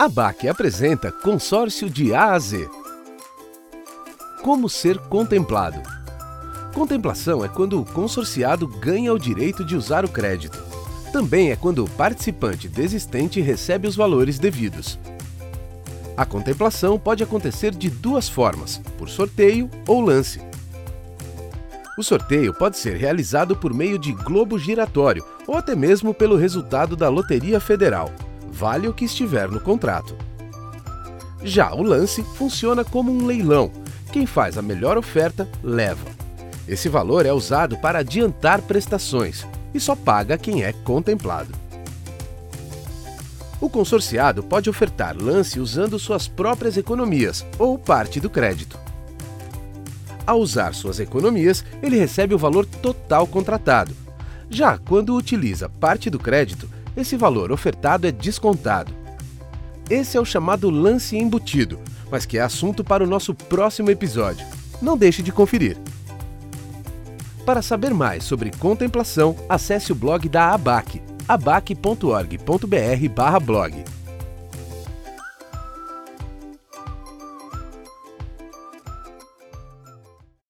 A BAC apresenta Consórcio de A a Z. Como ser contemplado? Contemplação é quando o consorciado ganha o direito de usar o crédito. Também é quando o participante desistente recebe os valores devidos. A contemplação pode acontecer de duas formas, por sorteio ou lance. O sorteio pode ser realizado por meio de globo giratório ou até mesmo pelo resultado da Loteria Federal vale o que estiver no contrato. Já o lance funciona como um leilão. Quem faz a melhor oferta leva. Esse valor é usado para adiantar prestações e só paga quem é contemplado. O consorciado pode ofertar lance usando suas próprias economias ou parte do crédito. Ao usar suas economias, ele recebe o valor total contratado. Já quando utiliza parte do crédito, esse valor ofertado é descontado. Esse é o chamado lance embutido, mas que é assunto para o nosso próximo episódio. Não deixe de conferir. Para saber mais sobre contemplação, acesse o blog da ABAC, abac.org.br/blog.